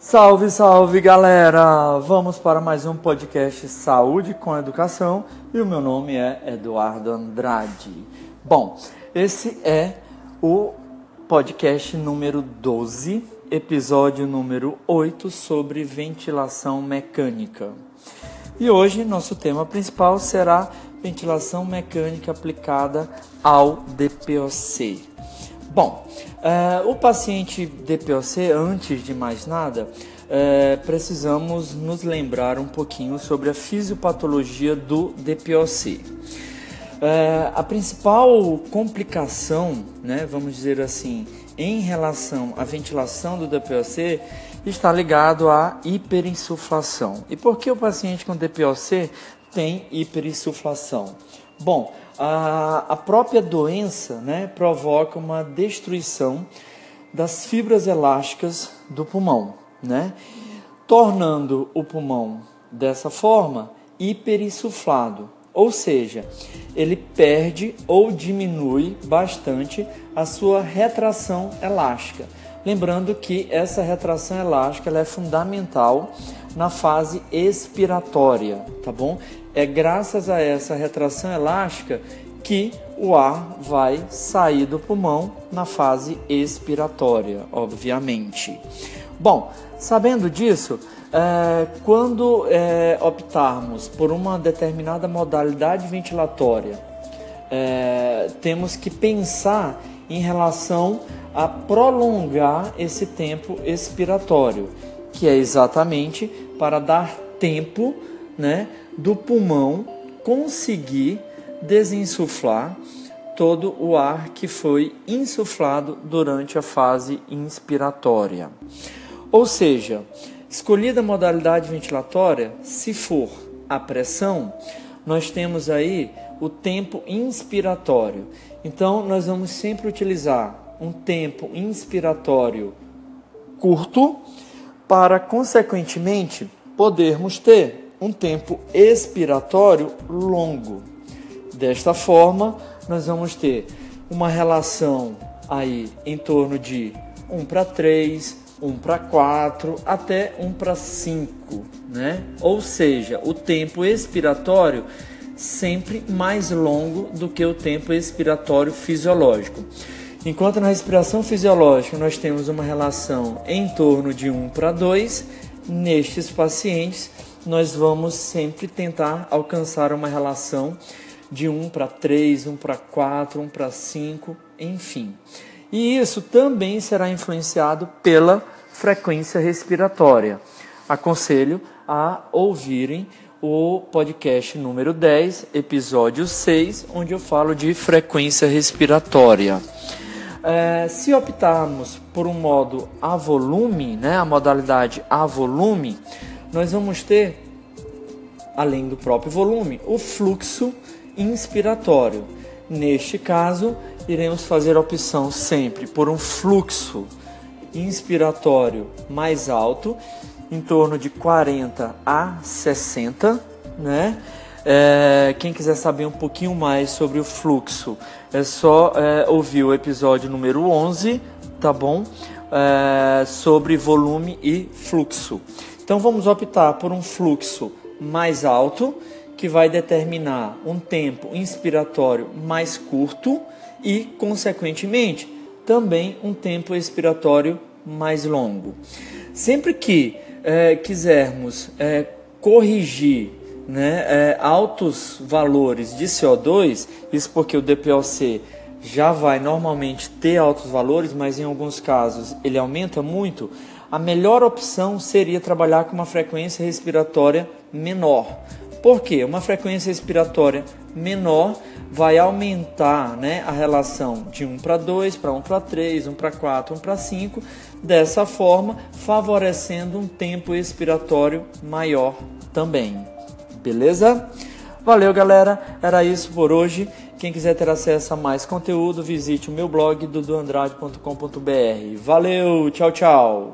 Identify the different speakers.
Speaker 1: Salve, salve galera! Vamos para mais um podcast Saúde com Educação e o meu nome é Eduardo Andrade. Bom, esse é o podcast número 12, episódio número 8 sobre ventilação mecânica. E hoje nosso tema principal será ventilação mecânica aplicada ao DPOC. Bom, uh, o paciente DPOC, antes de mais nada, uh, precisamos nos lembrar um pouquinho sobre a fisiopatologia do DPOC. Uh, eh, a principal complicação, né, vamos dizer assim, em relação à ventilação do DPOC está ligado à hiperinsuflação. E por que o paciente com DPOC tem hiperinsuflação? Bom, a, a própria doença né, provoca uma destruição das fibras elásticas do pulmão, né, tornando o pulmão dessa forma hiperinsuflado, ou seja, ele perde ou diminui bastante a sua retração elástica. Lembrando que essa retração elástica é fundamental na fase expiratória, tá bom? É graças a essa retração elástica que o ar vai sair do pulmão na fase expiratória, obviamente. Bom, sabendo disso, é, quando é, optarmos por uma determinada modalidade ventilatória, é, temos que pensar em relação a prolongar esse tempo expiratório, que é exatamente para dar tempo né, do pulmão conseguir desinsuflar todo o ar que foi insuflado durante a fase inspiratória. Ou seja, escolhida a modalidade ventilatória, se for a pressão, nós temos aí o tempo inspiratório. Então, nós vamos sempre utilizar um tempo inspiratório curto para, consequentemente, podermos ter um tempo expiratório longo. Desta forma, nós vamos ter uma relação aí em torno de 1 para 3, 1 para 4, até 1 para 5, né? Ou seja, o tempo expiratório sempre mais longo do que o tempo expiratório fisiológico. Enquanto na respiração fisiológica nós temos uma relação em torno de 1 para 2, nestes pacientes nós vamos sempre tentar alcançar uma relação de 1 para 3, 1 para 4, 1 para 5, enfim. E isso também será influenciado pela frequência respiratória. Aconselho a ouvirem o podcast número 10, episódio 6, onde eu falo de frequência respiratória. É, se optarmos por um modo a volume, né, a modalidade a volume, nós vamos ter, além do próprio volume, o fluxo inspiratório. Neste caso, iremos fazer a opção sempre por um fluxo inspiratório mais alto, em torno de 40 a 60, né? É, quem quiser saber um pouquinho mais sobre o fluxo, é só é, ouvir o episódio número 11, tá bom? É, sobre volume e fluxo. Então vamos optar por um fluxo mais alto, que vai determinar um tempo inspiratório mais curto e, consequentemente, também um tempo expiratório mais longo. Sempre que é, quisermos é, corrigir né, é, altos valores de CO2, isso porque o DPLC já vai normalmente ter altos valores, mas em alguns casos ele aumenta muito, a melhor opção seria trabalhar com uma frequência respiratória menor. Por quê? Uma frequência respiratória menor vai aumentar né, a relação de 1 para 2, para 1 para 3, 1 para 4, 1 para 5, dessa forma favorecendo um tempo expiratório maior também. Beleza? Valeu, galera. Era isso por hoje. Quem quiser ter acesso a mais conteúdo, visite o meu blog duduandrade.com.br. Valeu, tchau, tchau.